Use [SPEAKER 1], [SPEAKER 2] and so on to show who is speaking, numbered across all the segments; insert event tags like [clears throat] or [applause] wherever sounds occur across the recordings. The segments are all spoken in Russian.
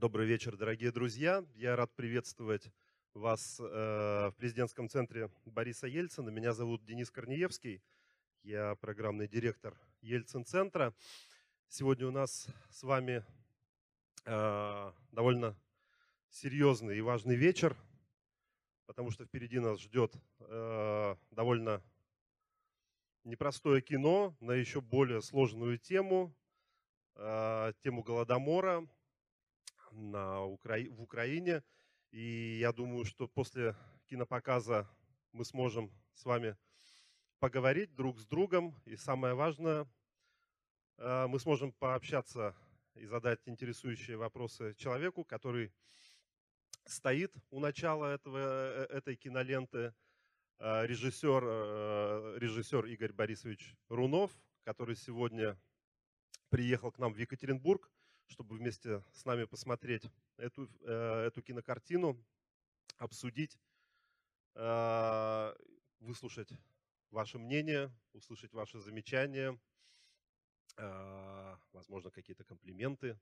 [SPEAKER 1] Добрый вечер, дорогие друзья. Я рад приветствовать вас э, в президентском центре Бориса Ельцина. Меня зовут Денис Корнеевский. Я программный директор Ельцин-центра. Сегодня у нас с вами э, довольно серьезный и важный вечер, потому что впереди нас ждет э, довольно непростое кино на еще более сложную тему, тему Голодомора на Укра... в Украине. И я думаю, что после кинопоказа мы сможем с вами поговорить друг с другом. И самое важное, э, мы сможем пообщаться и задать интересующие вопросы человеку, который стоит у начала этого, э, этой киноленты, э, режиссер, режиссер Игорь Борисович Рунов, который сегодня приехал к нам в Екатеринбург, чтобы вместе с нами посмотреть эту, эту кинокартину, обсудить, выслушать ваше мнение, услышать ваши замечания, возможно, какие-то комплименты.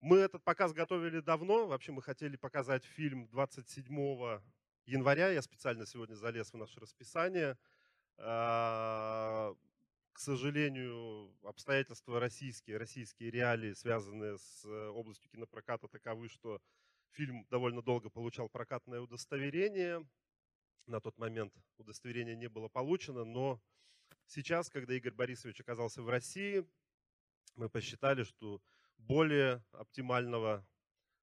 [SPEAKER 1] Мы этот показ готовили давно. Вообще мы хотели показать фильм 27 января. Я специально сегодня залез в наше расписание. К сожалению, обстоятельства российские, российские реалии, связанные с э, областью кинопроката, таковы, что фильм довольно долго получал прокатное удостоверение. На тот момент удостоверение не было получено, но сейчас, когда Игорь Борисович оказался в России, мы посчитали, что более оптимального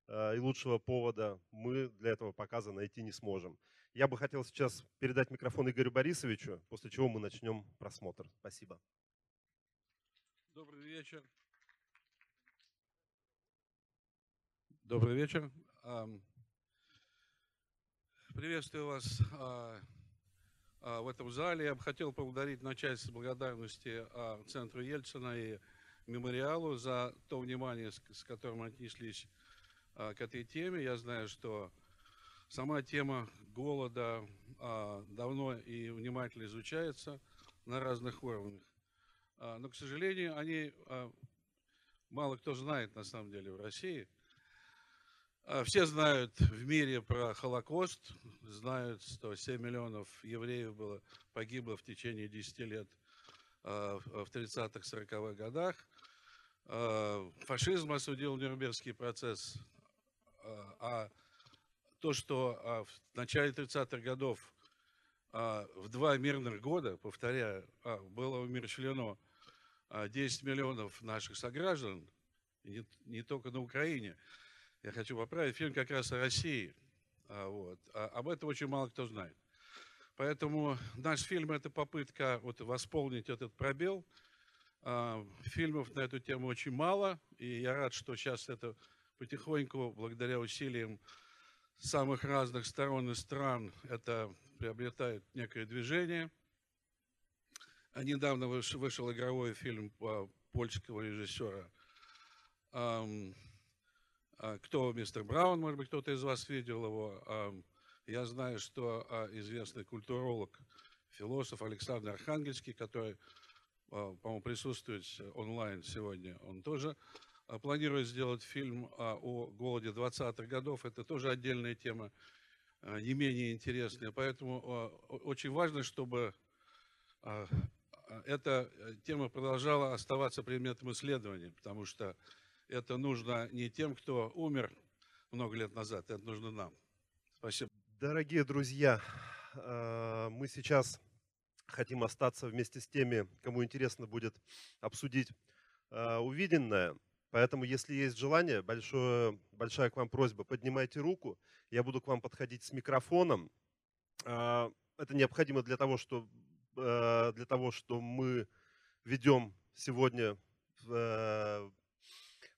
[SPEAKER 1] э, и лучшего повода мы для этого показа найти не сможем. Я бы хотел сейчас передать микрофон Игорю Борисовичу, после чего мы начнем просмотр. Спасибо.
[SPEAKER 2] Добрый вечер. Добрый вечер. Приветствую вас а, а, в этом зале. Я бы хотел поблагодарить, начать с благодарности а, Центру Ельцина и Мемориалу за то внимание, с которым отнеслись к этой теме. Я знаю, что сама тема голода давно и внимательно изучается на разных уровнях. Но, к сожалению, они мало кто знает на самом деле в России – а, все знают в мире про Холокост, знают, что 7 миллионов евреев было, погибло в течение 10 лет а, в 30-х, 40-х годах. А, фашизм осудил Нюрнбергский процесс, а то, что в начале 30-х годов в два мирных года, повторяю, было умерщвлено 10 миллионов наших сограждан, не только на Украине, я хочу поправить, фильм как раз о России. А, вот. А об этом очень мало кто знает. Поэтому наш фильм – это попытка вот восполнить этот пробел. А, фильмов на эту тему очень мало, и я рад, что сейчас это потихоньку, благодаря усилиям самых разных сторон и стран, это приобретает некое движение. А недавно вышел, игровой фильм польского режиссера а, кто мистер Браун, может быть, кто-то из вас видел его. Я знаю, что а, известный культуролог, философ Александр Архангельский, который, а, по-моему, присутствует онлайн сегодня, он тоже планирует сделать фильм о голоде 20-х годов. Это тоже отдельная тема, не менее интересная. Поэтому очень важно, чтобы эта тема продолжала оставаться предметом исследования, потому что это нужно не тем, кто умер много лет назад, это нужно нам. Спасибо.
[SPEAKER 1] Дорогие друзья, э, мы сейчас хотим остаться вместе с теми, кому интересно будет обсудить э, увиденное. Поэтому, если есть желание, большое, большая к вам просьба, поднимайте руку. Я буду к вам подходить с микрофоном. Э, это необходимо для того, что, для того, что мы ведем сегодня в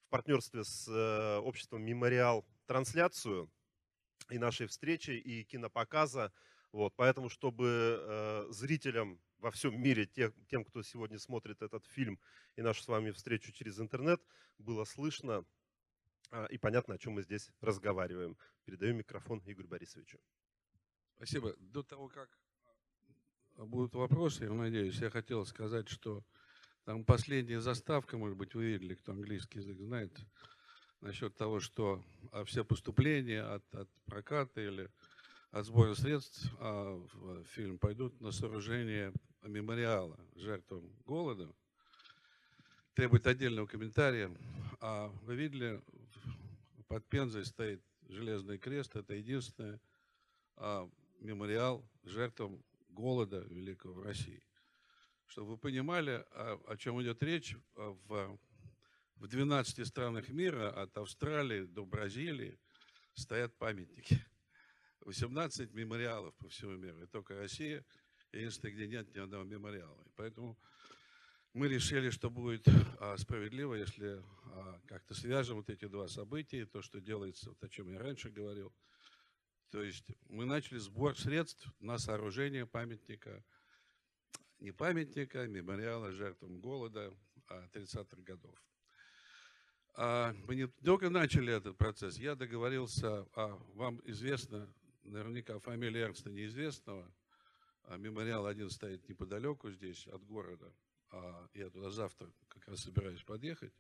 [SPEAKER 1] партнерстве с э, обществом «Мемориал» трансляцию и нашей встречи, и кинопоказа. Вот, поэтому, чтобы э, зрителям во всем мире, те, тем, кто сегодня смотрит этот фильм и нашу с вами встречу через интернет, было слышно э, и понятно, о чем мы здесь разговариваем. Передаю микрофон Игорю Борисовичу.
[SPEAKER 2] Спасибо. До того, как будут вопросы, я надеюсь, я хотел сказать, что там последняя заставка, может быть, вы видели, кто английский язык знает. насчет того, что а, все поступления от, от проката или от сбора средств а, в фильм пойдут на сооружение мемориала жертвам голода. Требует отдельного комментария. А вы видели, под Пензой стоит Железный крест. Это единственный а, мемориал жертвам голода великого в России. Чтобы вы понимали, о, о чем идет речь, в, в 12 странах мира, от Австралии до Бразилии, стоят памятники. 18 мемориалов по всему миру. И только Россия единственное, где нет ни одного мемориала. И поэтому мы решили, что будет а, справедливо, если а, как-то свяжем вот эти два события, то, что делается, вот о чем я раньше говорил. То есть мы начали сбор средств на сооружение памятника, не памятника, а мемориала жертвам голода 30-х годов. Мы не только начали этот процесс, я договорился, а вам известно, наверняка фамилия Эрнста неизвестного, а мемориал один стоит неподалеку здесь от города, а я туда завтра как раз собираюсь подъехать.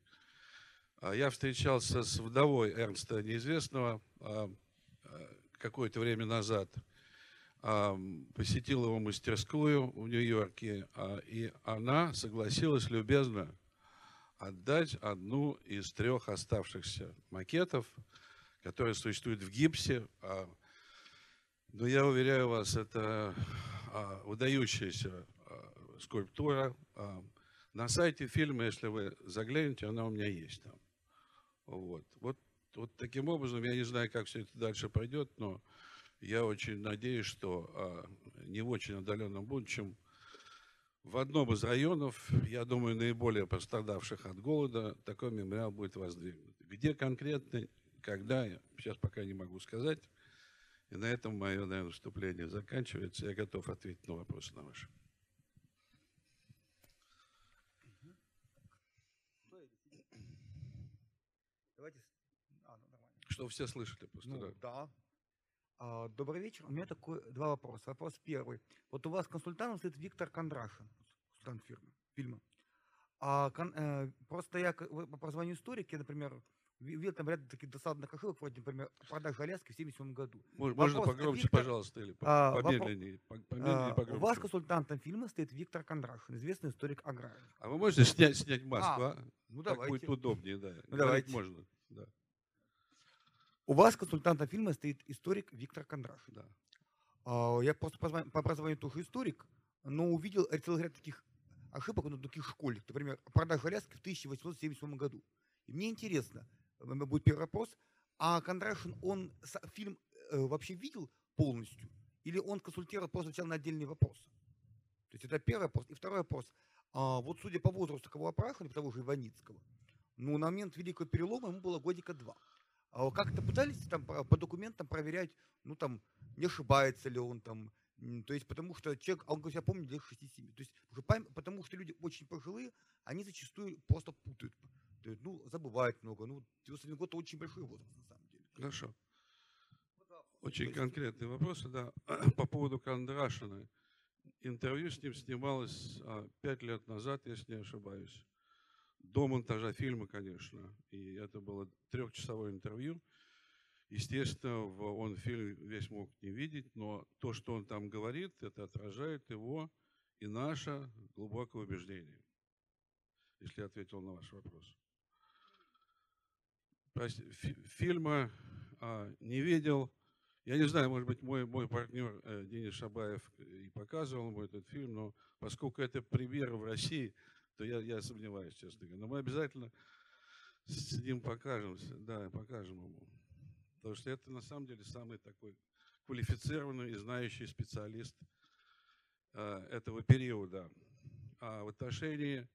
[SPEAKER 2] А я встречался с вдовой Эрнста неизвестного а, какое-то время назад, посетил его мастерскую в Нью-Йорке, и она согласилась любезно отдать одну из трех оставшихся макетов, которые существуют в гипсе, но я уверяю вас, это а, выдающаяся а, скульптура. А, на сайте фильма, если вы заглянете, она у меня есть там. Вот. Вот, вот таким образом, я не знаю, как все это дальше пойдет, но я очень надеюсь, что а, не в очень отдаленном будущем в одном из районов, я думаю, наиболее пострадавших от голода, такой мемориал будет воздвигнут. Где конкретно, когда, сейчас пока не могу сказать. И на этом мое, наверное, выступление заканчивается. Я готов ответить на вопросы на ваши.
[SPEAKER 3] Давайте... А, ну, нормально.
[SPEAKER 2] Что все слышали просто,
[SPEAKER 3] ну,
[SPEAKER 2] да?
[SPEAKER 3] да. А, добрый вечер. У меня такой два вопроса. Вопрос первый. Вот у вас консультантом стоит Виктор Кондрашин, консультант фирмы, фильма. А, кон, э, просто я по прозванию историки, например, видел там ряд таких досадных ошибок, вроде, например, продажа Аляски в 1977 году.
[SPEAKER 2] Можно Вопрос, погромче, Виктор, пожалуйста, или а, помедленнее, помедленнее
[SPEAKER 3] а, У вас консультантом фильма стоит Виктор Кондрашин, известный историк аграрий.
[SPEAKER 2] А вы можете снять, снять маску, а? а?
[SPEAKER 3] Ну, так давайте.
[SPEAKER 2] будет удобнее, да.
[SPEAKER 3] Ну, давайте.
[SPEAKER 2] Можно, да.
[SPEAKER 3] У вас консультантом фильма стоит историк Виктор Кондрашин.
[SPEAKER 2] Да.
[SPEAKER 3] А, я просто по, по образованию тоже историк, но увидел целый ряд таких ошибок, ну, таких школьных. Например, продажа Аляски в 1877 году. И мне интересно, будет первый вопрос. А Кондрашин, он фильм э, вообще видел полностью? Или он консультировал, просто отвечал на отдельные вопросы? То есть это первый вопрос. И второй вопрос. А, вот судя по возрасту кого опрашивали, того же Иваницкого, ну, на момент Великого Перелома ему было годика два. А как-то пытались там по документам проверять, ну, там, не ошибается ли он там, то есть потому что человек, он, я помню, лет 6-7. То есть потому что люди очень пожилые, они зачастую просто путают ну, забывает много. Ну, 91 год – очень большой возраст, на самом деле.
[SPEAKER 2] Хорошо. Очень конкретные вопросы, да. [clears throat] По поводу Кондрашина. Интервью с ним снималось а, пять лет назад, если не ошибаюсь. До монтажа фильма, конечно. И это было трехчасовое интервью. Естественно, он фильм весь мог не видеть, но то, что он там говорит, это отражает его и наше глубокое убеждение. Если я ответил на ваш вопрос фильма а, не видел. Я не знаю, может быть, мой, мой партнер э, Денис Шабаев и показывал ему этот фильм, но поскольку это премьера в России, то я, я сомневаюсь, честно говоря. Но мы обязательно с ним покажем, да, покажем ему. Потому что это на самом деле самый такой квалифицированный и знающий специалист э, этого периода. А в отношении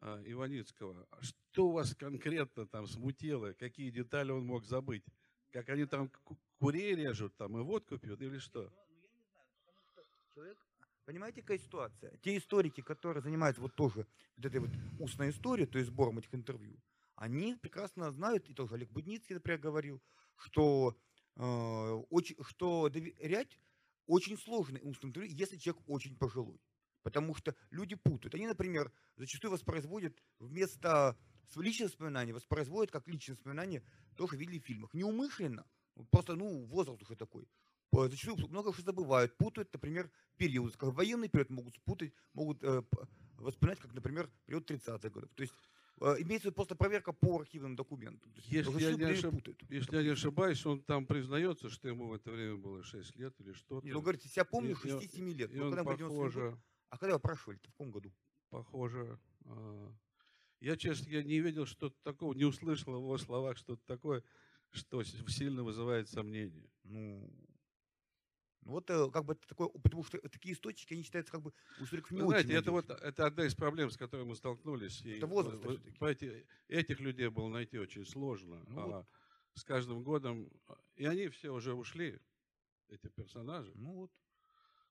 [SPEAKER 2] Иваницкого. А что у вас конкретно там смутило? Какие детали он мог забыть? Как они там курей режут там и водку пьют или что?
[SPEAKER 3] Понимаете, какая ситуация? Те историки, которые занимаются вот тоже вот этой вот устной историей, то есть сбором этих интервью, они прекрасно знают, и тоже Олег Будницкий, например, говорил, что, э, очень, что доверять очень сложно устным интервью, если человек очень пожилой. Потому что люди путают. Они, например, зачастую воспроизводят вместо свои личные воспоминания воспроизводят как личные воспоминания, то, что видели в фильмах. Неумышленно, просто, ну, возраст уже такой. По- Зачастую много что забывают, путают, например, период. Как военный период могут спутать, могут э, воспринять, как, например, период 30-х годов. То есть э, имеется просто проверка по архивным документам.
[SPEAKER 2] Если я не ошиб-
[SPEAKER 3] путают.
[SPEAKER 2] Если я не ошибаюсь, он там признается, что ему в это время было 6 лет или что-то.
[SPEAKER 3] Не, ну, говорите, себя помню
[SPEAKER 2] И- и он-
[SPEAKER 3] 6-7 лет.
[SPEAKER 2] И он,
[SPEAKER 3] когда мы А когда вы прошли? В каком году?
[SPEAKER 2] похоже. а, Я, честно, я не видел что-то такого, не услышал в его словах что-то такое, что сильно вызывает сомнения.
[SPEAKER 3] Ну, ну вот э, как бы это такое, потому что такие источники, они считаются как бы у историков не
[SPEAKER 2] Вы
[SPEAKER 3] очень
[SPEAKER 2] знаете, это вот это одна из проблем, с которой мы столкнулись. и
[SPEAKER 3] Это возраст
[SPEAKER 2] вы- понимаете, этих людей было найти очень сложно.
[SPEAKER 3] Ну
[SPEAKER 2] а
[SPEAKER 3] вот.
[SPEAKER 2] с каждым годом, а, и они все уже ушли, эти персонажи.
[SPEAKER 3] Ну вот.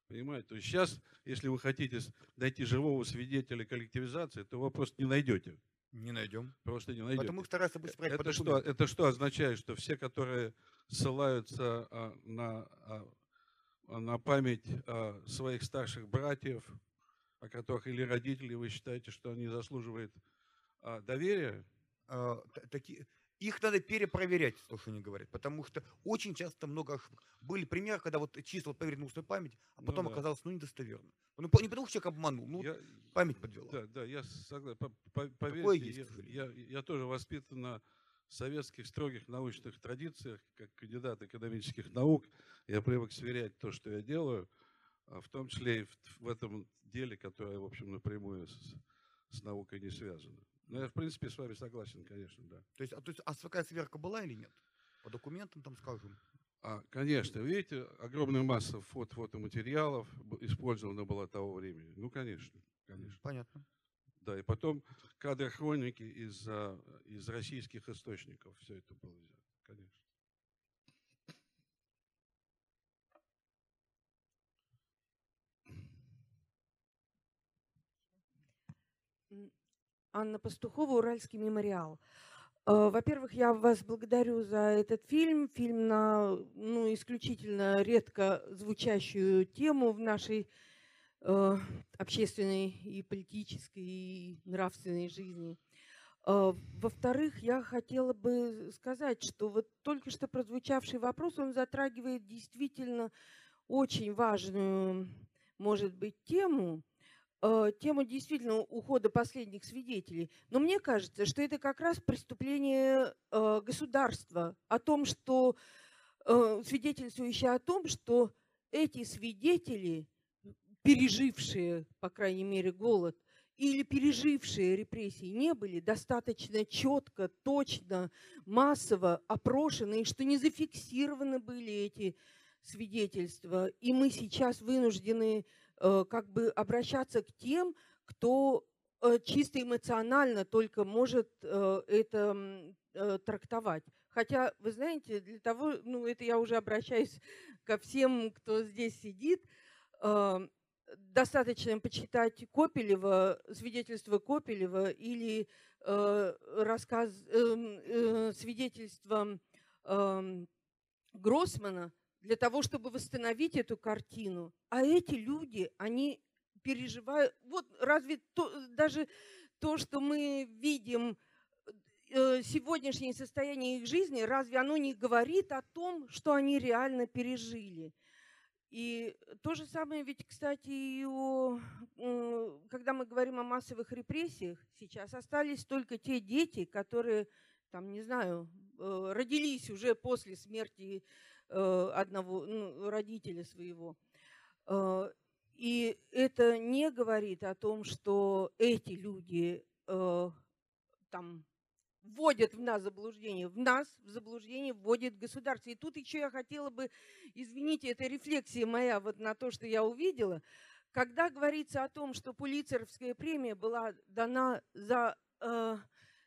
[SPEAKER 2] Понимаете? То есть сейчас, если вы хотите найти живого свидетеля коллективизации, то вы просто не найдете.
[SPEAKER 3] Не найдем.
[SPEAKER 2] Просто не найдете.
[SPEAKER 3] Потому стараются быть спрятать
[SPEAKER 2] это, что, это что означает? Что все, которые ссылаются а, на, а, а, на память а, своих старших братьев, о которых или родителей вы считаете, что они заслуживают а, доверия,
[SPEAKER 3] такие, их надо перепроверять, то, что они говорят, потому что очень часто много ошибок. Были примеры, когда вот числа поверили на устную память, а
[SPEAKER 2] Ну
[SPEAKER 3] потом
[SPEAKER 2] да.
[SPEAKER 3] оказалось, ну, недостоверно. Ну, не потому, что человек обманул, ну,
[SPEAKER 2] я,
[SPEAKER 3] память подвела.
[SPEAKER 2] Да, да, я согласен. Поверьте,
[SPEAKER 3] есть,
[SPEAKER 2] я, я, я тоже воспитан на советских строгих научных традициях, как кандидат экономических наук. Я привык сверять то, что я делаю, а в том числе и в, в этом деле, которое, в общем, напрямую с, с наукой не связано. Но я, в принципе, с вами согласен, конечно, да.
[SPEAKER 3] То есть, а, то есть, а такая сверка была или нет? По документам, там, скажем.
[SPEAKER 2] А, конечно, видите, огромная масса фото фотоматериалов использована была того времени. Ну, конечно, конечно.
[SPEAKER 3] Понятно.
[SPEAKER 2] Да, и потом кадры хроники из, а, из российских источников все это было взято, конечно.
[SPEAKER 4] Анна Пастухова, Уральский мемориал. Э, Во-первых, я вас благодарю за этот фильм. Фильм на ну, исключительно редко звучащую тему в нашей э, общественной и политической и нравственной жизни. Э, Во-вторых, я хотела бы сказать, что вот только что прозвучавший вопрос, он затрагивает действительно очень важную, может быть, тему, э, тему действительно ухода последних свидетелей. Но мне кажется, что это как раз преступление э, государства о том, что э, свидетельствующее о том, что эти свидетели, пережившие, по крайней мере, голод, или пережившие репрессии, не были достаточно четко, точно, массово опрошены, и что не зафиксированы были эти свидетельства. И мы сейчас вынуждены как бы обращаться к тем, кто э, чисто эмоционально только может э, это э, трактовать. Хотя, вы знаете, для того, ну это я уже обращаюсь [laughs] ко всем, кто здесь сидит, э, достаточно почитать Копелева, свидетельство Копелева или э, рассказ, э, свидетельство эм, Гроссмана для того, чтобы восстановить эту картину. А эти люди, они переживают... Вот разве то, даже то, что мы видим э, сегодняшнее состояние их жизни, разве оно не говорит о том, что они реально пережили? И то же самое ведь, кстати, и о, когда мы говорим о массовых репрессиях, сейчас остались только те дети, которые, там, не знаю, э, родились уже после смерти одного ну, родителя своего. Э, И это не говорит о том, что эти люди э, там вводят в нас заблуждение. В нас в заблуждение вводит государство. И тут еще я хотела бы, извините, это рефлексия моя вот на то, что я увидела. Когда говорится о том, что Пулицеровская премия была дана за э,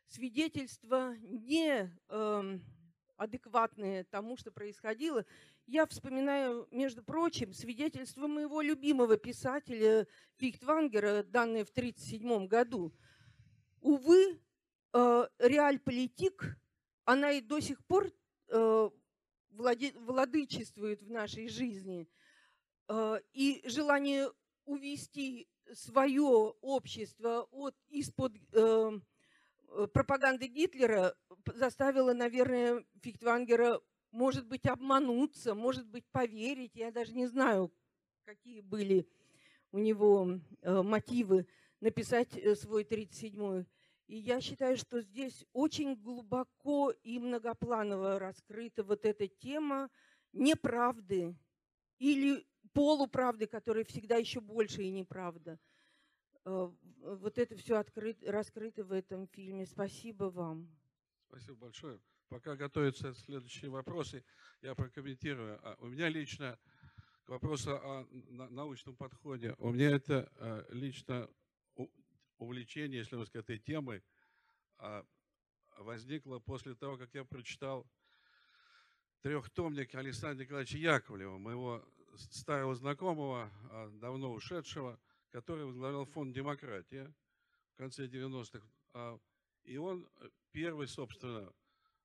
[SPEAKER 4] свидетельство не эм, адекватные тому, что происходило, я вспоминаю, между прочим, свидетельство моего любимого писателя Фихтвангера, данное в 1937 году. Увы, э, реальполитик, она и до сих пор э, владычествует в нашей жизни. Э, И желание увести свое общество от, из-под э, э, пропаганды Гитлера заставила, наверное, Фихтвангера, может быть, обмануться, может быть, поверить. Я даже не знаю, какие были у него э, мотивы написать э, свой 37-й. И я считаю, что здесь очень глубоко и многопланово раскрыта вот эта тема неправды или полуправды, которая всегда еще больше и неправда. Э, вот это все открыто, раскрыто в этом фильме. Спасибо вам.
[SPEAKER 2] Спасибо большое. Пока готовятся следующие вопросы, я прокомментирую. А, у меня лично к вопросу о научном подходе. У меня это э, лично увлечение, если можно сказать, этой темой а, возникло после того, как я прочитал трехтомник Александра Николаевича Яковлева, моего старого знакомого, а, давно ушедшего, который возглавлял фонд «Демократия» в конце 90-х. А, и он э, первый, собственно,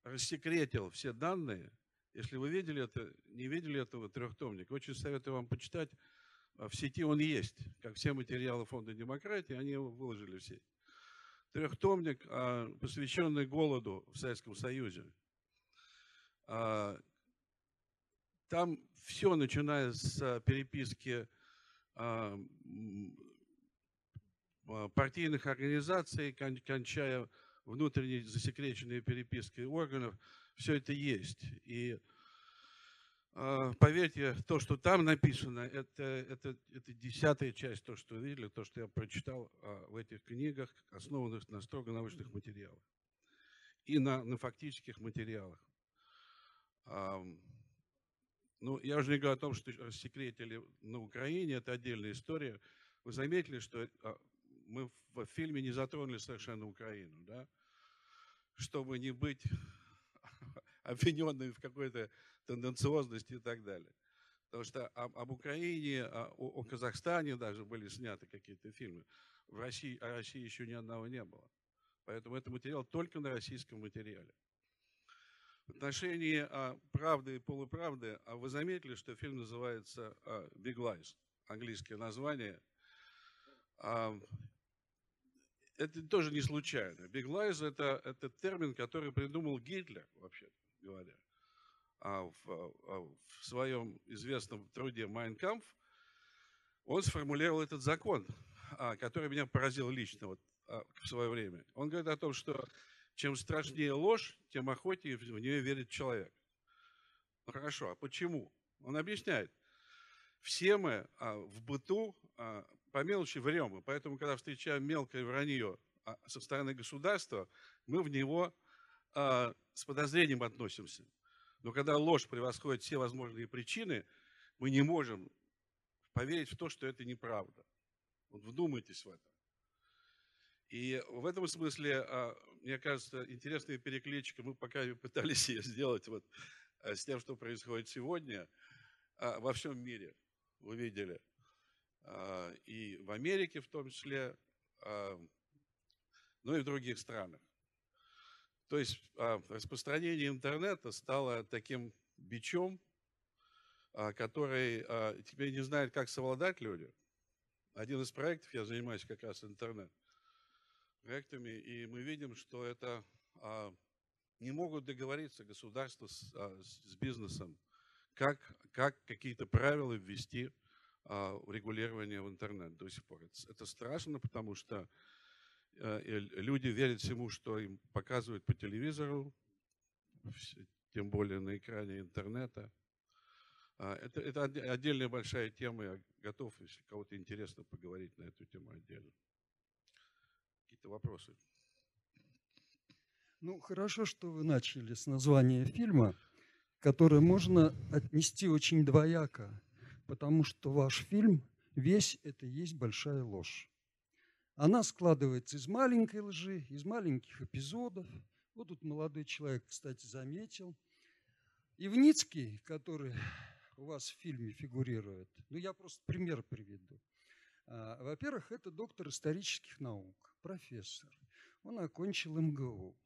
[SPEAKER 2] рассекретил все данные. Если вы видели это, не видели этого трехтомника, очень советую вам почитать. В сети он есть, как все материалы фонда «Демократия», они его выложили все. Трехтомник, а, посвященный голоду в Советском Союзе. Там все, начиная с а, переписки а, а, партийных организаций, кончая внутренней засекреченной перепиской органов, все это есть. И поверьте, то, что там написано, это, это, это десятая часть, то, что вы видели, то, что я прочитал в этих книгах, основанных на строго научных материалах и на, на фактических материалах. Ну, я уже не говорю о том, что рассекретили на Украине, это отдельная история. Вы заметили, что а, мы в фильме не затронули совершенно Украину, да? Чтобы не быть [laughs] обвиненными в какой-то тенденциозности и так далее. Потому что об, об Украине, о, о Казахстане даже были сняты какие-то фильмы. В России, о России еще ни одного не было. Поэтому это материал только на российском материале. В отношении а, правды и полуправды, а вы заметили, что фильм называется а, Big Lies, английское название. А, это тоже не случайно. Big Lies это, это термин, который придумал Гитлер, вообще говоря. А в, а в своем известном труде «Mein Kampf» он сформулировал этот закон, а, который меня поразил лично вот, а, в свое время. Он говорит о том, что чем страшнее ложь, тем охотнее в нее верит человек. Ну хорошо, а почему? Он объясняет. Все мы а, в быту а, по мелочи врем, и поэтому, когда встречаем мелкое вранье а, со стороны государства, мы в него а, с подозрением относимся. Но когда ложь превосходит все возможные причины, мы не можем поверить в то, что это неправда. Вот вдумайтесь в это. И в этом смысле а, мне кажется, интересная перекличка. Мы пока пытались [laughs] ее сделать вот э, с тем, что происходит сегодня а, во всем мире. Вы видели. А, и в Америке в том числе, ну и в других странах. То есть распространение интернета стало таким бичом, который теперь не знает, как совладать люди. Один из проектов, я занимаюсь как раз интернет – проектами, и мы видим, что это а, не могут договориться государства с, а, с бизнесом, как, как какие-то правила ввести а, регулирование в интернет до сих пор. Это, это страшно, потому что а, люди верят всему, что им показывают по телевизору, тем более на экране интернета. А, это, это отдельная большая тема. Я готов, если кого-то интересно, поговорить на эту тему отдельно какие-то вопросы?
[SPEAKER 5] Ну, хорошо, что вы начали с названия фильма, которое можно отнести очень двояко, потому что ваш фильм весь это есть большая ложь. Она складывается из маленькой лжи, из маленьких эпизодов. Вот тут молодой человек, кстати, заметил. Ивницкий, который у вас в фильме фигурирует, ну я просто пример приведу. А, во-первых, это доктор исторических наук профессор. Он окончил МГУ.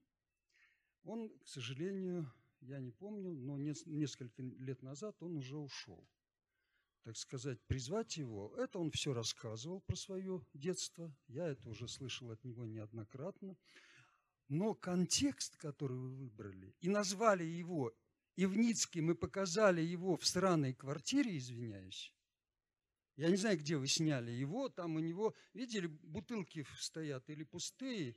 [SPEAKER 5] Он, к сожалению, я не помню, но несколько лет назад он уже ушел. Так сказать, призвать его, это он все рассказывал про свое детство. Я это уже слышал от него неоднократно. Но контекст, который вы выбрали, и назвали его Ивницким, и показали его в сраной квартире, извиняюсь, я не знаю, где вы сняли его, там у него, видели, бутылки стоят или пустые.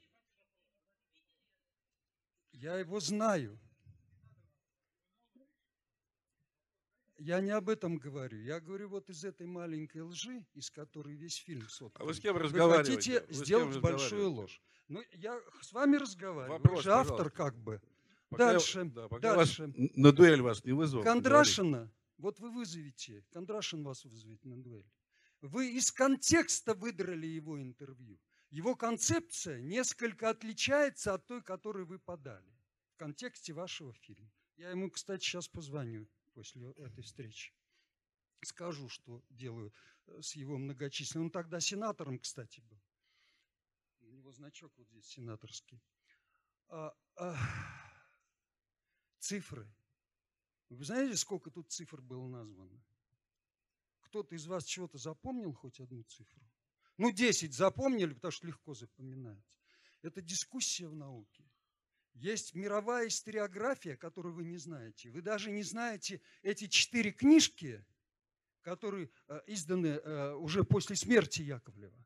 [SPEAKER 5] Я его знаю. Я не об этом говорю. Я говорю вот из этой маленькой лжи, из которой весь фильм сотворен.
[SPEAKER 2] А вы с кем
[SPEAKER 5] Вы
[SPEAKER 2] разговариваете?
[SPEAKER 5] хотите
[SPEAKER 2] Вы с кем
[SPEAKER 5] сделать большую ложь. Ну, я с вами разговариваю.
[SPEAKER 2] Вопрос,
[SPEAKER 5] Вы же автор
[SPEAKER 2] пожалуйста.
[SPEAKER 5] как бы.
[SPEAKER 2] Пока я-
[SPEAKER 5] Дальше,
[SPEAKER 2] да, пока вас
[SPEAKER 5] дальше.
[SPEAKER 2] н- на дуэль вас не вызвал.
[SPEAKER 5] Кондрашина, вот вы вызовете, Кондрашин вас вызовет на дуэль. Вы из контекста выдрали его интервью. Его концепция несколько отличается от той, которую вы подали в контексте вашего фильма. Я ему, кстати, сейчас позвоню после этой встречи. Скажу, что делаю э, с его многочисленным. Он тогда сенатором, кстати, был. У него значок вот здесь сенаторский. А, а, цифры. Вы знаете, сколько тут цифр было названо? Кто-то из вас чего-то запомнил хоть одну цифру? Ну, 10 запомнили, потому что легко запоминается. Это дискуссия в науке. Есть мировая историография, которую вы не знаете. Вы даже не знаете эти четыре книжки, которые э, изданы э, уже после смерти Яковлева.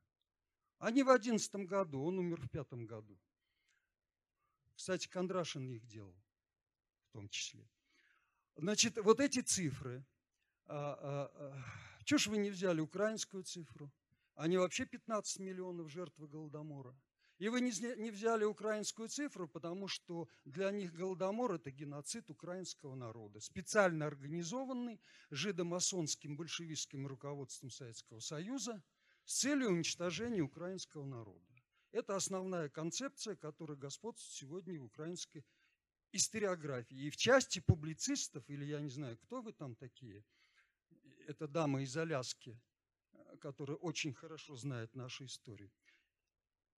[SPEAKER 5] Они в одиннадцатом году, он умер в пятом году. Кстати, Кондрашин их делал в том числе. Значит, вот эти цифры. А, Чего ж вы не взяли украинскую цифру? Они вообще 15 миллионов жертв Голодомора. И вы не не взяли украинскую цифру, потому что для них Голодомор – это геноцид украинского народа, специально организованный жидомасонским большевистским руководством Советского Союза с целью уничтожения украинского народа. Это основная концепция, которая господствует сегодня в украинской историографии. И в части публицистов, или я не знаю, кто вы там такие, это дама из Аляски, э, которая очень хорошо знает нашу историю.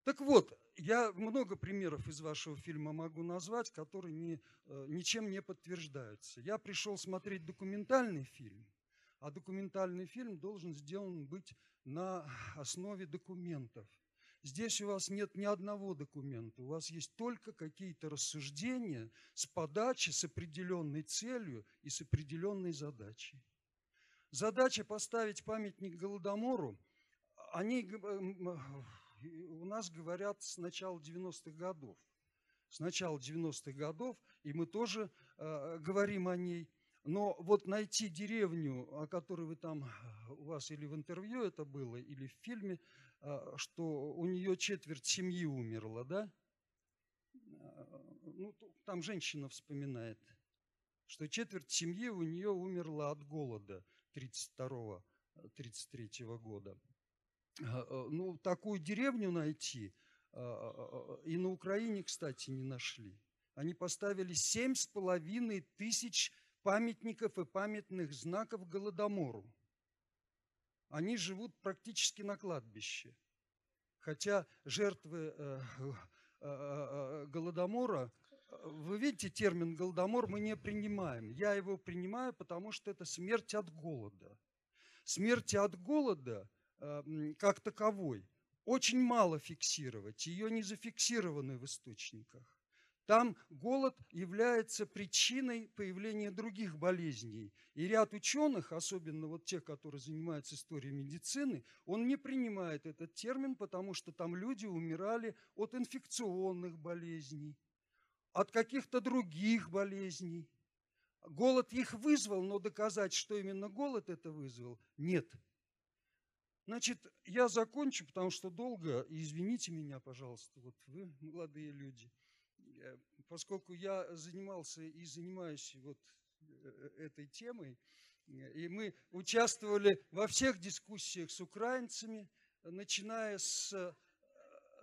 [SPEAKER 5] Так вот, я много примеров из вашего фильма могу назвать, которые не, э, ничем не подтверждаются. Я пришел смотреть документальный фильм, а документальный фильм должен сделан быть на основе документов. Здесь у вас нет ни одного документа, у вас есть только какие-то рассуждения с подачи, с определенной целью и с определенной задачей. Задача поставить памятник Голодомору, они э, у нас говорят с начала 90-х годов. С начала 90-х годов, и мы тоже э, говорим о ней. Но вот найти деревню, о которой вы там, э, у вас или в интервью это было, или в фильме, э, что у нее четверть семьи умерла, да? Э, Ну, там женщина вспоминает, что четверть семьи у нее умерла от голода 32-33 года. Ну, такую деревню найти, и на Украине, кстати, не нашли. Они поставили семь с половиной тысяч памятников и памятных знаков Голодомору. Они живут практически на кладбище. Хотя жертвы э, э, э, Голодомора, э, вы видите, термин Голодомор мы не принимаем. Я его принимаю, потому что это смерть от голода. Смерти от голода э, как таковой очень мало фиксировать. Ее не зафиксированы в источниках. Там голод является причиной появления других болезней. И ряд ученых, особенно вот те, которые занимаются историей медицины, он не принимает этот термин, потому что там люди умирали от инфекционных болезней, от каких-то других болезней. Голод их вызвал, но доказать, что именно голод это вызвал, нет. Значит, я закончу, потому что долго, и извините меня, пожалуйста, вот вы, молодые люди, поскольку я занимался и занимаюсь вот э, этой темой, э, и мы участвовали во всех дискуссиях с украинцами, начиная с, э,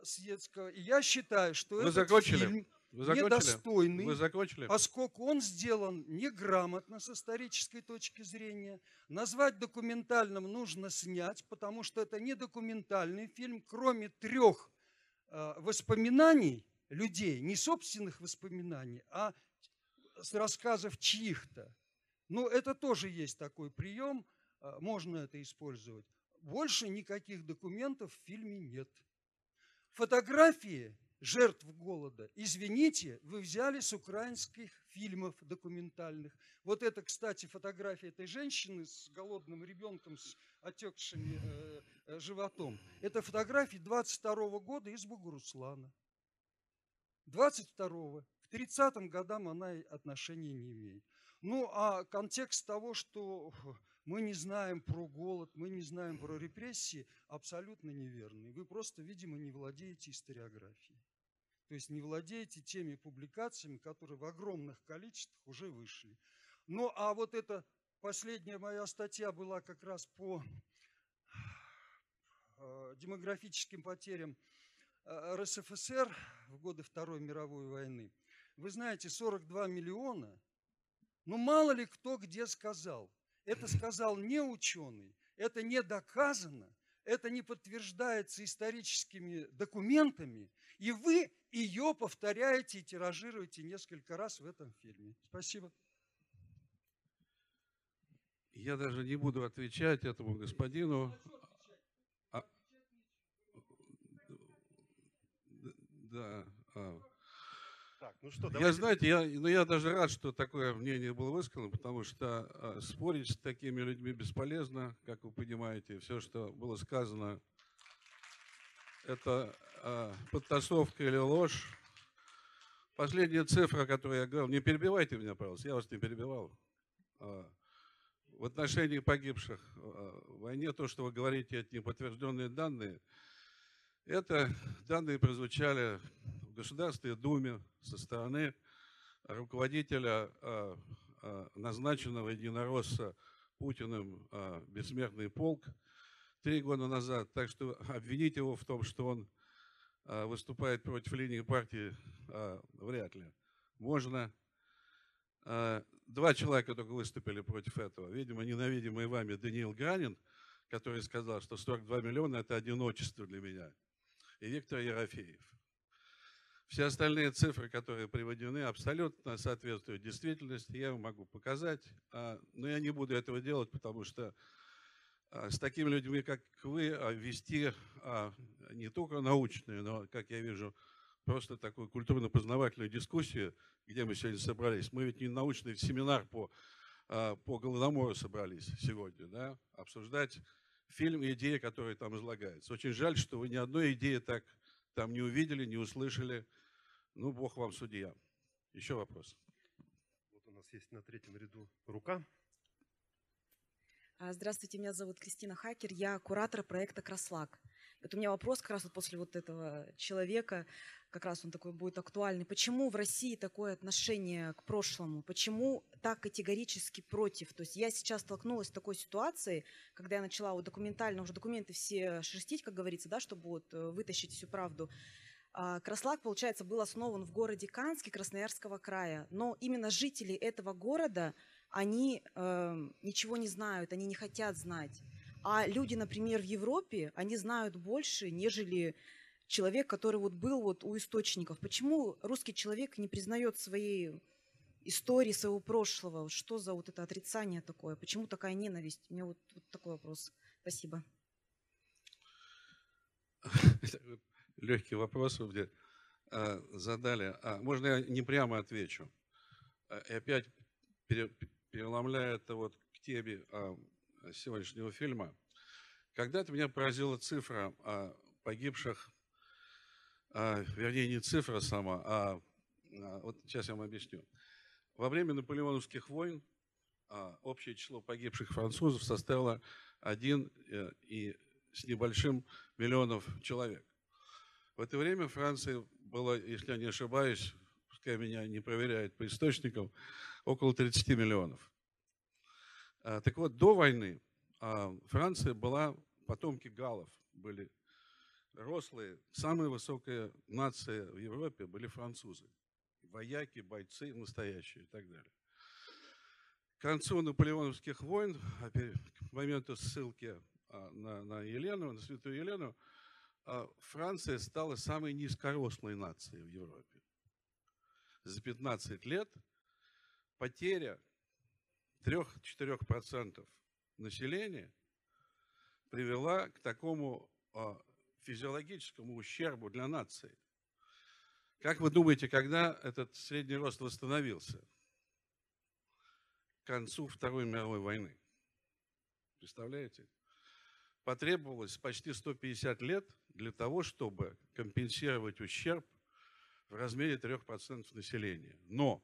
[SPEAKER 5] с детского. И я считаю, что
[SPEAKER 2] Вы
[SPEAKER 5] этот
[SPEAKER 2] закончили?
[SPEAKER 5] фильм
[SPEAKER 2] Вы закончили?
[SPEAKER 5] недостойный,
[SPEAKER 2] Вы закончили?
[SPEAKER 5] поскольку он сделан неграмотно с исторической точки зрения. Назвать документальным нужно снять, потому что это не документальный фильм, кроме трех э, воспоминаний людей, не собственных воспоминаний, а с рассказов чьих-то. Ну, это тоже есть такой прием, э, можно это использовать. Больше никаких документов в фильме нет. Фотографии жертв голода. Извините, вы взяли с украинских фильмов документальных. Вот это, кстати, фотография этой женщины с голодным ребенком, с отекшим э, э, животом. Это фотографии 22 -го года из Бугуруслана. 22-го. К 30-м годам она отношения не имеет. Ну, а контекст того, что мы не знаем про голод, мы не знаем про репрессии, абсолютно неверный. Вы просто, видимо, не владеете историографией. То есть не владеете теми публикациями, которые в огромных количествах уже вышли. Ну, а вот эта последняя моя статья была как раз по э, демографическим потерям РСФСР в годы Второй мировой войны. Вы знаете, 42 миллиона, ну мало ли кто где сказал. Это сказал не ученый, это не доказано, это не подтверждается историческими документами, и вы ее повторяете и тиражируете несколько раз в этом фильме. Спасибо.
[SPEAKER 2] Я даже не буду отвечать этому господину. А, да. А. Так, ну что, давайте... Я, знаете, я, ну я даже рад, что такое мнение было высказано, потому что а, спорить с такими людьми бесполезно, как вы понимаете. Все, что было сказано, это а, подтасовка или ложь. Последняя цифра, которую я говорил, не перебивайте меня, пожалуйста, я вас не перебивал. А, в отношении погибших в войне, то, что вы говорите, это неподтвержденные данные, это данные прозвучали в Государственной Думе со стороны руководителя а, а, назначенного единоросса Путиным бессмертный полк три года назад. Так что обвинить его в том, что он выступает против линии партии, вряд ли. Можно Два человека только выступили против этого. Видимо, ненавидимый вами Даниил Гранин, который сказал, что 42 миллиона – это одиночество для меня. И Виктор Ерофеев. Все остальные цифры, которые приведены, абсолютно соответствуют действительности. Я вам могу показать, а, но я не буду этого делать, потому что а, с такими людьми, как вы, а, вести не только научные, но, как я вижу, просто такую культурно-познавательную дискуссию, где мы сегодня собрались. Мы ведь не научный семинар по, по Голодомору собрались сегодня, да, обсуждать фильм и идеи, которые там излагаются. Очень жаль, что вы ни одной идеи так там не увидели, не услышали. Ну, Бог вам судья. Еще вопрос.
[SPEAKER 1] Вот у нас есть на третьем ряду рука.
[SPEAKER 6] А, здравствуйте, меня зовут Кристина Хакер, я куратор проекта «Краслак». Вот у меня вопрос как раз вот после вот этого человека, как раз он такой будет актуальный. Почему в России такое отношение к прошлому? Почему так категорически против? То есть я сейчас столкнулась с такой ситуацией, когда я начала вот документально уже документы все шерстить, как говорится, да, чтобы вот э, вытащить всю правду. А, Краслак, получается, был основан в городе Канске Красноярского края, но именно жители этого города, они э, ничего не знают, они не хотят знать. А люди, например, в Европе, они знают больше, нежели человек, который вот был вот у источников. Почему русский человек не признает своей истории, своего прошлого? Что за вот это отрицание такое? Почему такая ненависть? У меня вот, вот такой вопрос. Спасибо. [laughs]
[SPEAKER 2] Легкий вопрос вы мне а, задали. А, можно я не прямо отвечу? А, и опять переломляя это вот к теме сегодняшнего фильма. Когда-то меня поразила цифра о погибших, а, вернее, не цифра сама, а, а вот сейчас я вам объясню. Во время наполеоновских войн а, общее число погибших французов составило 1 э, и с небольшим миллионов человек. В это время Франции было, если я не ошибаюсь, пускай меня не проверяют по источникам, около 30 миллионов. А, так вот, до войны а, Франция была, потомки галлов были рослые. Самая высокая нация в Европе были французы. Вояки, бойцы настоящие и так далее. К концу наполеоновских войн, к моменту ссылки а, на, на Елену, на святую Елену, Франция стала самой низкорослой нацией в Европе. За 15 лет потеря 3-4% населения привела к такому а, физиологическому ущербу для нации. Как вы думаете, когда этот средний рост восстановился? К концу Второй мировой войны. Представляете? Потребовалось почти 150 лет для того, чтобы компенсировать ущерб в размере 3% населения. Но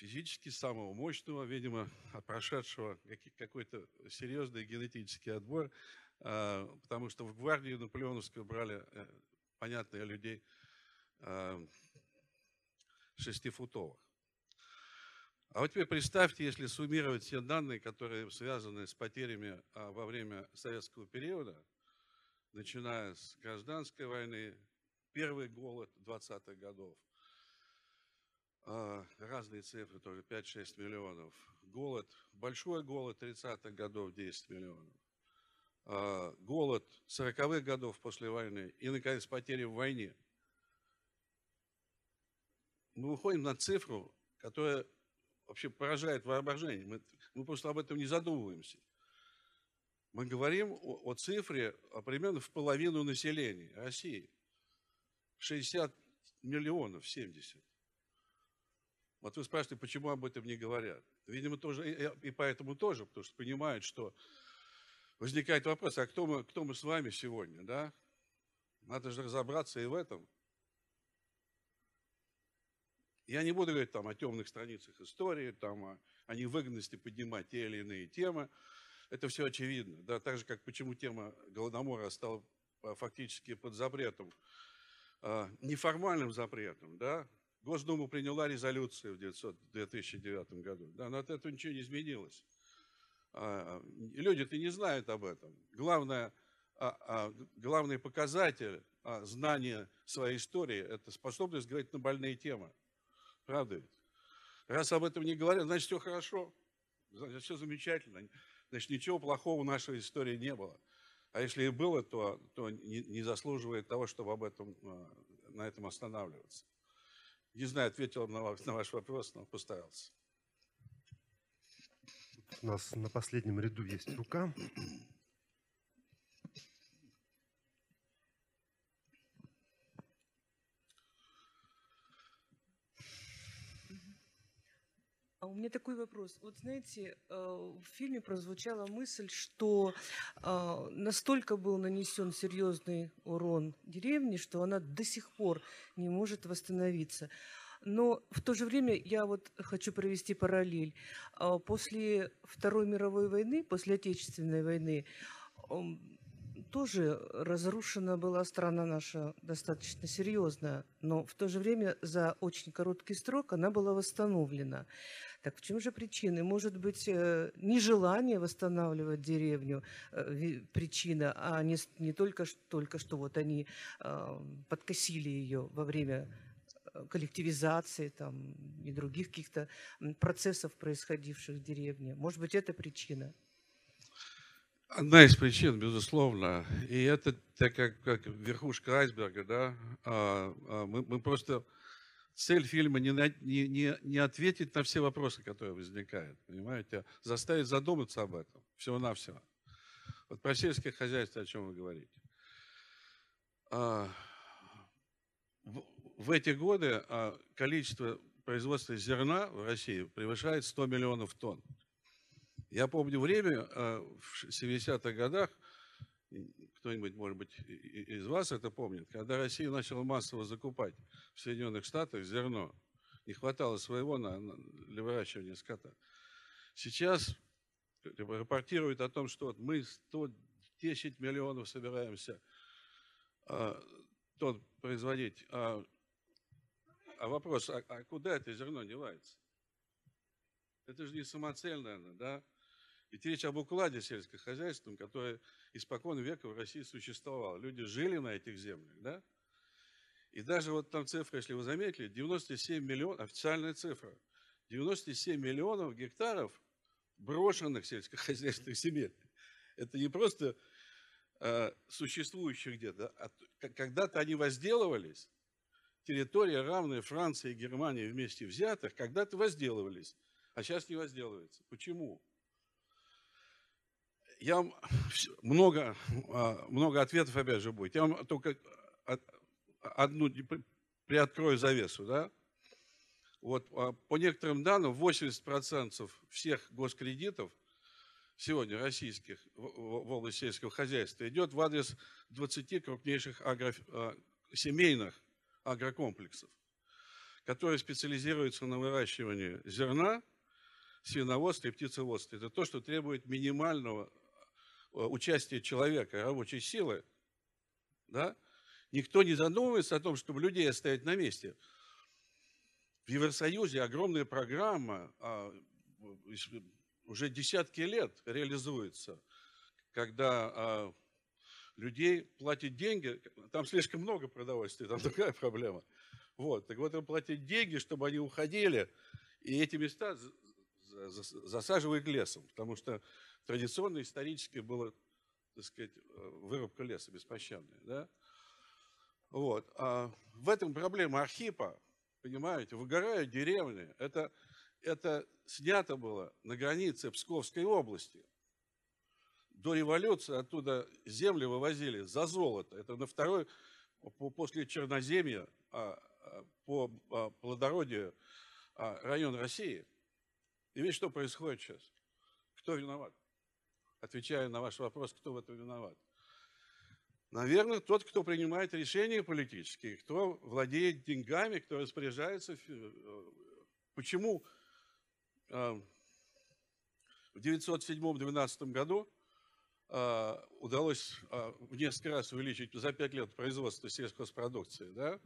[SPEAKER 2] физически самого мощного, видимо, прошедшего какой-то серьезный генетический отбор, а, потому что в гвардию наполеоновскую брали, э, понятно, людей а, шестифутовых. А вот теперь представьте, если суммировать все данные, которые связаны с потерями а, во время советского периода, начиная с гражданской войны, первый голод 20-х годов, разные цифры тоже, 5-6 миллионов. Голод, большой голод 30-х годов 10 миллионов. А, голод 40-х годов после войны и, наконец, потери в войне. Мы выходим на цифру, которая вообще поражает воображение. Мы, мы просто об этом не задумываемся. Мы говорим о, о цифре о примерно в половину населения России. 60 миллионов, 70. Вот вы спрашиваете, почему об этом не говорят. Видимо, тоже, и поэтому тоже, потому что понимают, что возникает вопрос, а кто мы, кто мы с вами сегодня, да? Надо же разобраться и в этом. Я не буду говорить там о темных страницах истории, там о, о невыгодности поднимать те или иные темы. Это все очевидно. Да, так же, как почему тема Голодомора стала а, фактически под запретом, а, неформальным запретом, да, Госдума приняла резолюцию в 2009 году, да, но от этого ничего не изменилось. А, люди-то не знают об этом. Главное, а, а, главный показатель знания своей истории – это способность говорить на больные темы. Правда ведь? Раз об этом не говорят, значит, все хорошо, значит, все замечательно. Значит, ничего плохого в нашей истории не было. А если и было, то, то не, заслуживает того, чтобы об этом, на этом останавливаться. Не знаю, ответил на ваш, на ваш вопрос, но постарался.
[SPEAKER 1] У нас на последнем ряду есть рука.
[SPEAKER 7] А у меня такой вопрос. Вот знаете, э, в фильме прозвучала мысль, что э, настолько был нанесен серьезный урон деревне, что она до сих пор не может восстановиться. Но в то же время я вот хочу провести параллель. А после Второй мировой войны, после Отечественной войны, тоже разрушена была страна наша достаточно серьезно, но в то же время за очень короткий срок она была восстановлена. Так в чем же причины? Может быть, э, нежелание восстанавливать деревню э, причина, а не, не только, только что вот они а, подкосили ее во время э, коллективизации там, и других каких-то процессов, происходивших в деревне. Может быть, это причина?
[SPEAKER 2] Одна из причин, безусловно, и это так как, как верхушка айсберга, да, а, а, мы, мы просто цель фильма не, не, не, не ответить на все вопросы, которые возникают, понимаете, а заставить задуматься об этом, всего-навсего. Вот про сельское хозяйство, о чем вы говорите. А, в, в эти годы а, количество производства зерна в России превышает 100 миллионов тонн. Я помню время а, в 70-х годах, кто-нибудь, может быть, из вас это помнит, когда Россия начала массово закупать в Соединенных Штатах зерно, не хватало своего на, на, для выращивания скота. Сейчас рапортируют о том, что вот мы 110 миллионов собираемся а, тонн производить. А, а вопрос, а, а куда это зерно девается? Это же не самоцель, наверное, да? Ведь речь об укладе сельскохозяйственном, которое испокон века в России существовало. Люди жили на этих землях, да? И даже вот там цифра, если вы заметили, 97 миллионов, официальная цифра, 97 миллионов гектаров брошенных сельскохозяйственных земель. Это не просто э, существующих где-то, а когда-то они возделывались, территория, равная Франции и Германии вместе взятых, когда-то возделывались, а сейчас не возделывается. Почему? Я вам много, а, много ответов опять же будет. Я вам только одну приоткрою завесу, да? Вот а, по некоторым данным 80% всех госкредитов сегодня российских в, области сельского хозяйства идет в адрес 20 крупнейших агро, а, семейных агрокомплексов, которые специализируются на выращивании зерна, свиноводстве и птицеводстве. Это то, что требует минимального а, участия человека, рабочей силы. Да? Никто не задумывается о том, чтобы людей оставить на месте. В Евросоюзе огромная программа, а, уже десятки лет реализуется, когда а, людей платят деньги, там слишком много продовольствия, там такая проблема. Вот, так вот им платят деньги, чтобы они уходили, и эти места засаживают лесом, потому что традиционно, исторически было, так сказать, э, вырубка леса беспощадная, да? Вот. А в этом проблема Архипа, понимаете, выгорают деревни. Это, это снято было на границе Псковской области. До революции оттуда земли вывозили за золото. Это на второй, после Черноземья, а, а, по а, плодородию район России. И видите, что происходит сейчас? Кто виноват? Отвечая на ваш вопрос, кто в этом виноват? Наверное, тот, кто принимает решения политические, кто владеет деньгами, кто распоряжается. Э, почему э, в 1907-1912 году э, удалось в несколько раз увеличить за 5 лет производство сельхозпродукции, да?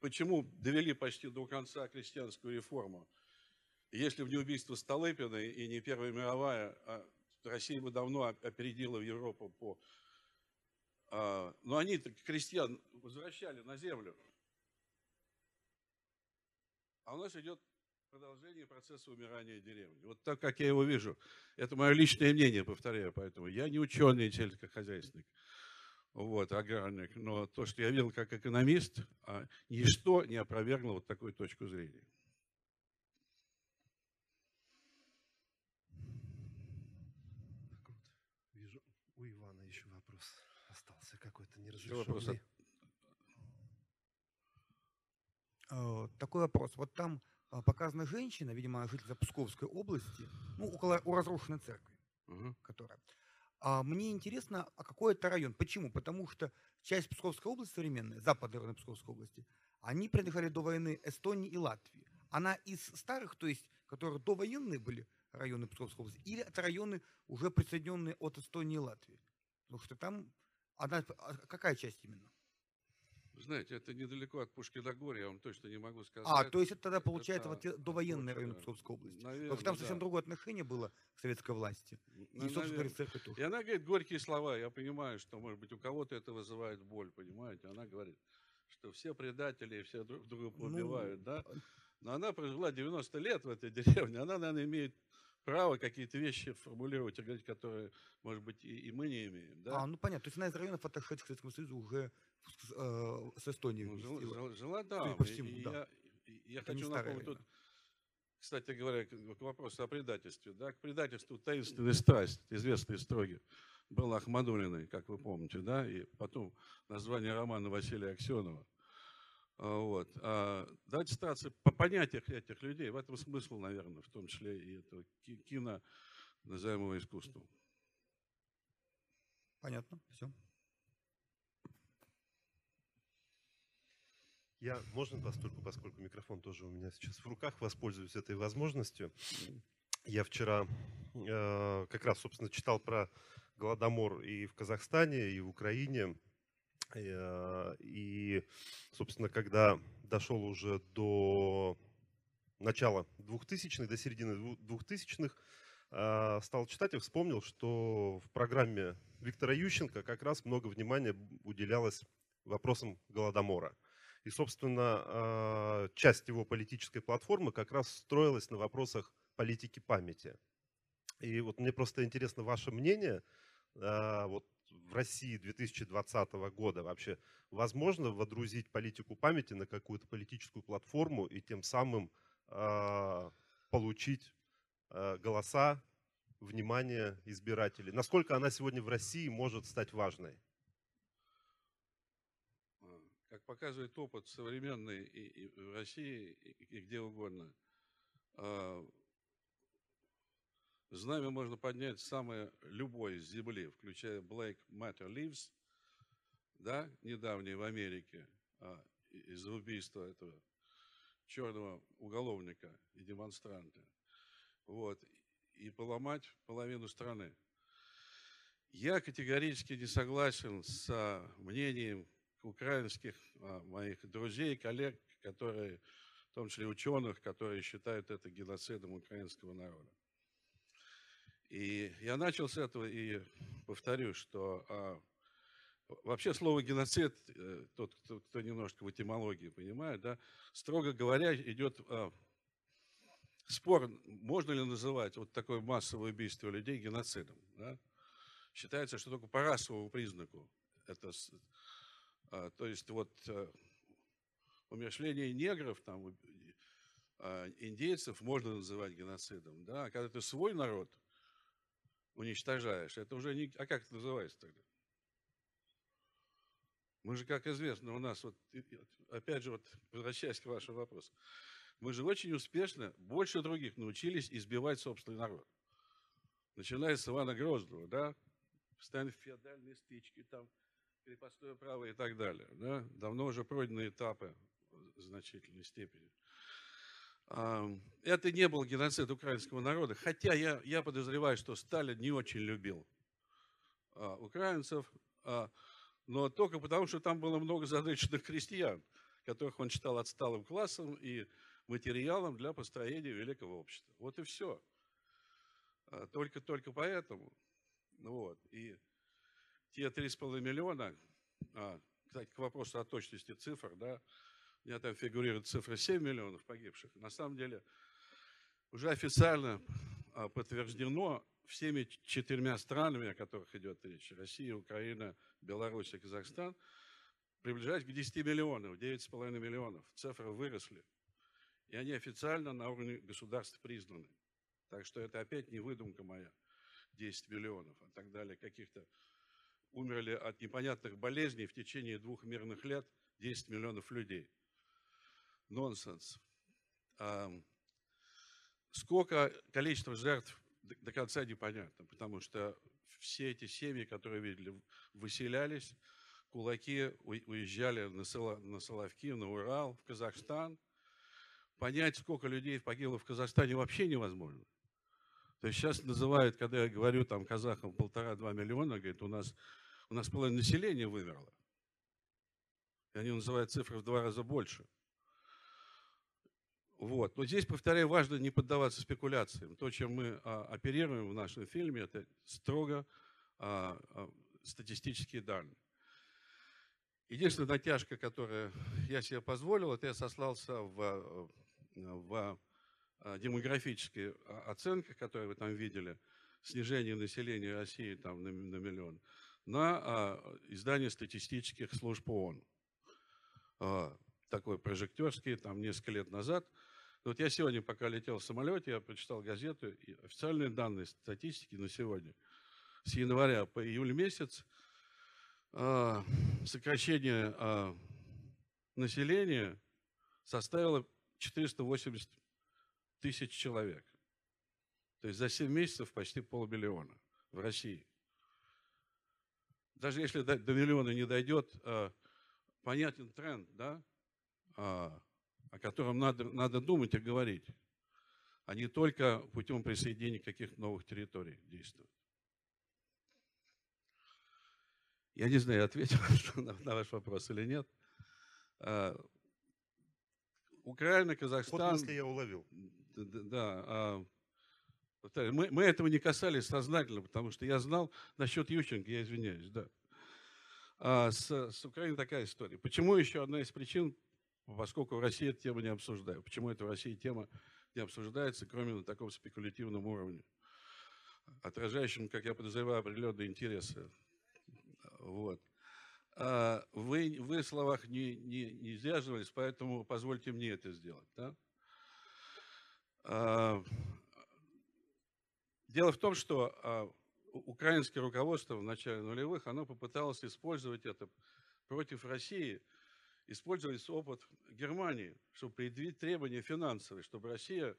[SPEAKER 2] Почему довели почти до конца крестьянскую реформу? Если в не убийство Столыпина и не Первая мировая, а Россия бы давно опередила в Европу по... А, но они крестьян возвращали на землю. А у нас идет продолжение процесса умирания деревни. Вот так, как я его вижу. Это мое личное мнение, повторяю, поэтому я не ученый сельскохозяйственник, вот, аграрник, но то, что я видел как экономист, а, ничто не опровергло вот такую точку зрения.
[SPEAKER 1] Неразрешенный.
[SPEAKER 3] Э, такой вопрос. Вот там а, показана женщина, видимо, жительница Псковской области, ну, около у разрушенной церкви, угу. которая. А мне интересно, а какой это район? Почему? Потому что часть Псковской области современная, западная район Псковской области, они принадлежали до войны Эстонии и Латвии. Она из старых, то есть, которые довоенные были районы Псковской области, или это районы, уже присоединенные от Эстонии и Латвии? Потому что там она, а какая часть именно?
[SPEAKER 2] Знаете, это недалеко от Пушкина горя, я вам точно не могу сказать.
[SPEAKER 3] А, то есть это тогда получается это, вот довоенный район Псковской области. Наверное, Потому что там да. совсем другое отношение было к советской власти.
[SPEAKER 2] И, собственно говоря, церковь тоже. И она говорит горькие слова. Я понимаю, что, может быть, у кого-то это вызывает боль, понимаете? Она говорит, что все предатели, все друг друга ну, убивают, ну, да? Но она прожила 90 лет в этой [laughs] деревне. Она, наверное, имеет право какие-то вещи формулировать и говорить, которые, может быть, и, и мы не имеем. Да?
[SPEAKER 3] А, ну понятно. То есть она из районов, отошедших к Советскому Союзу, уже с, э, с Эстонией ну,
[SPEAKER 2] жила, жила, жила да. По всему, и, да. Я, я хочу напомнить тут, кстати говоря, к вопросу о предательстве. Да, к предательству таинственная страсть, известные строги, была Ахмадулиной, как вы помните, да, и потом название романа Василия Аксенова – вот. А, давайте стараться по понятиях этих людей. В этом смысл, наверное, в том числе и этого кино, называемого искусством.
[SPEAKER 3] Понятно, все.
[SPEAKER 1] Я, можно постольку, поскольку микрофон тоже у меня сейчас в руках, воспользуюсь этой возможностью. Я вчера э, как раз, собственно, читал про Голодомор и в Казахстане, и в Украине. Э, и, собственно, когда дошел уже до начала 2000-х, до середины 2000-х, э, стал читать и вспомнил, что в программе Виктора Ющенко как раз много внимания уделялось вопросам Голодомора. И, собственно, э, часть его политической платформы как раз строилась на вопросах политики памяти. И вот мне просто интересно ваше мнение, вот в России 2020 года вообще возможно водрузить политику памяти на какую-то политическую платформу и тем самым э, получить э, голоса, внимание избирателей? Насколько она сегодня в России может стать важной?
[SPEAKER 2] как показывает опыт современный и, и в России, и, и где угодно, а, знамя можно поднять самое любое с земли, включая Black Matter Leaves, да, недавнее в Америке, а, из-за убийства этого черного уголовника и демонстранта. Вот. И поломать половину страны. Я категорически не согласен с а, мнением украинских а, моих друзей, коллег, которые, в том числе ученых, которые считают это геноцидом украинского народа. И я начал с этого и повторю, что а, вообще слово геноцид, э, тот, кто, кто немножко в этимологии понимает, да, строго говоря, идет а, спор, можно ли называть вот такое массовое убийство людей геноцидом. Да? Считается, что только по расовому признаку это а, то есть вот э, умершление негров, там, а, индейцев можно называть геноцидом, да, а когда ты свой народ уничтожаешь, это уже не... А как это называется тогда? Мы же, как известно, у нас, вот, опять же, вот, возвращаясь к вашему вопросу, мы же очень успешно, больше других научились избивать собственный народ. Начиная с Ивана Грозного, да, постоянно феодальные стычки, там, крепостное право и так далее. Да? Давно уже пройдены этапы в значительной степени. Это не был геноцид украинского народа, хотя я, я подозреваю, что Сталин не очень любил а, украинцев, а, но только потому, что там было много задачных крестьян, которых он считал отсталым классом и материалом для построения великого общества. Вот и все. Только-только поэтому. Вот. И те 3,5 миллиона, а, кстати, к вопросу о точности цифр, да, у меня там фигурирует цифра 7 миллионов погибших. На самом деле уже официально а, подтверждено всеми четырьмя странами, о которых идет речь, Россия, Украина, Беларусь и Казахстан, приближаясь к 10 миллионам, 9,5 миллионов. Цифры выросли. И они официально на уровне государств признаны. Так что это опять не выдумка моя, 10 миллионов, а так далее, каких-то умерли от непонятных болезней в течение двух мирных лет 10 миллионов людей. Нонсенс. Сколько количество жертв до конца непонятно, потому что все эти семьи, которые видели, выселялись, кулаки уезжали на, Соловки, на Урал, в Казахстан. Понять, сколько людей погибло в Казахстане, вообще невозможно. То есть сейчас называют, когда я говорю там казахам полтора-два миллиона, говорит, у нас у нас половина населения вымерло. И они называют цифры в два раза больше. Вот. Но здесь, повторяю, важно не поддаваться спекуляциям. То, чем мы а, оперируем в нашем фильме, это строго а, а, статистические данные. Единственная натяжка, которую я себе позволил, это я сослался в, в а, демографические оценки, которые вы там видели, снижение населения России там, на, на миллион на а, издание статистических служб ООН. А, такой прожектерский, там несколько лет назад. Вот я сегодня, пока летел в самолете, я прочитал газету, и официальные данные статистики на сегодня. С января по июль месяц а, сокращение а, населения составило 480 тысяч человек. То есть за 7 месяцев почти полмиллиона в России даже если до, до миллиона не дойдет, э, понятен тренд, да, о котором надо, надо думать и говорить, а не только путем присоединения каких-то новых территорий действовать. Я не знаю, ответил на, на ваш вопрос или нет. А, Украина, Казахстан...
[SPEAKER 1] Вот я уловил.
[SPEAKER 2] Да, да а, мы, мы этого не касались сознательно, потому что я знал насчет Ющенко, я извиняюсь, да. А с, с Украиной такая история. Почему еще одна из причин, поскольку в России эта тема не обсуждается, почему это в России тема не обсуждается, кроме на таком спекулятивном уровне, отражающем, как я подозреваю, определенные интересы. Вот. А вы, в словах не, не, не сдерживались, поэтому позвольте мне это сделать. Да? А, Дело в том, что а, украинское руководство в начале нулевых, оно попыталось использовать это против России, использовался опыт Германии, чтобы предъявить требования финансовые, чтобы Россия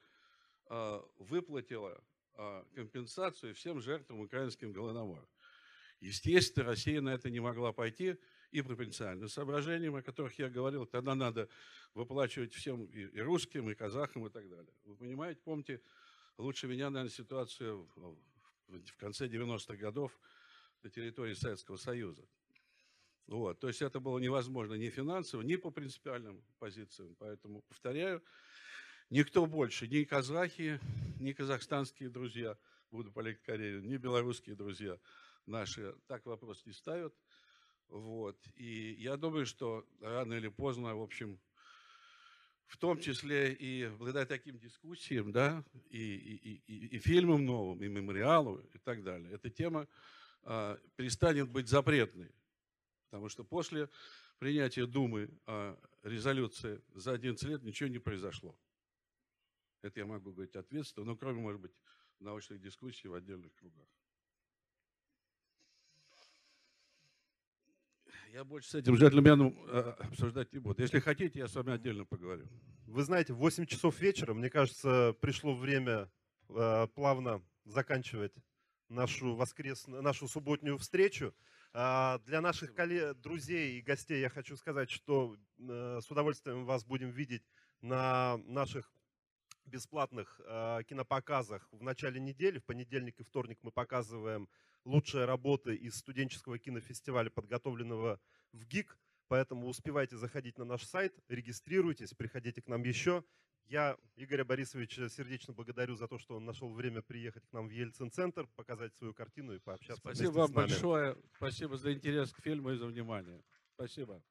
[SPEAKER 2] а, выплатила а, компенсацию всем жертвам украинским голодомора. Естественно, Россия на это не могла пойти и по принципиальным соображениям, о которых я говорил, тогда надо выплачивать всем и, и русским, и казахам, и так далее. Вы понимаете, помните, лучше меня, наверное, ситуацию в, в конце 90-х годов на территории Советского Союза. Вот. То есть это было невозможно ни финансово, ни по принципиальным позициям. Поэтому, повторяю, никто больше, ни казахи, ни казахстанские друзья, буду политкорректен, ни белорусские друзья наши так вопрос не ставят. Вот. И я думаю, что рано или поздно, в общем, в том числе и благодаря таким дискуссиям, да, и, и, и, и фильмам новым, и мемориалу, и так далее, эта тема а, перестанет быть запретной. Потому что после принятия Думы о резолюции за 11 лет ничего не произошло. Это я могу говорить ответственно, но кроме, может быть, научных дискуссий в отдельных кругах. Я больше с этим джентльменом э, обсуждать не буду. Если хотите, я с вами отдельно поговорю.
[SPEAKER 1] Вы знаете, в 8 часов вечера, мне кажется, пришло время э, плавно заканчивать нашу воскресную, нашу субботнюю встречу. А, для наших друзей и гостей я хочу сказать, что э, с удовольствием вас будем видеть на наших бесплатных э, кинопоказах в начале недели. В понедельник и вторник мы показываем лучшие работы из студенческого кинофестиваля, подготовленного в ГИК. Поэтому успевайте заходить на наш сайт, регистрируйтесь, приходите к нам еще. Я Игоря Борисовича сердечно благодарю за то, что он нашел время приехать к нам в Ельцин-центр, показать свою картину и пообщаться
[SPEAKER 2] Спасибо вам
[SPEAKER 1] с нами.
[SPEAKER 2] большое. Спасибо за интерес к фильму и за внимание. Спасибо.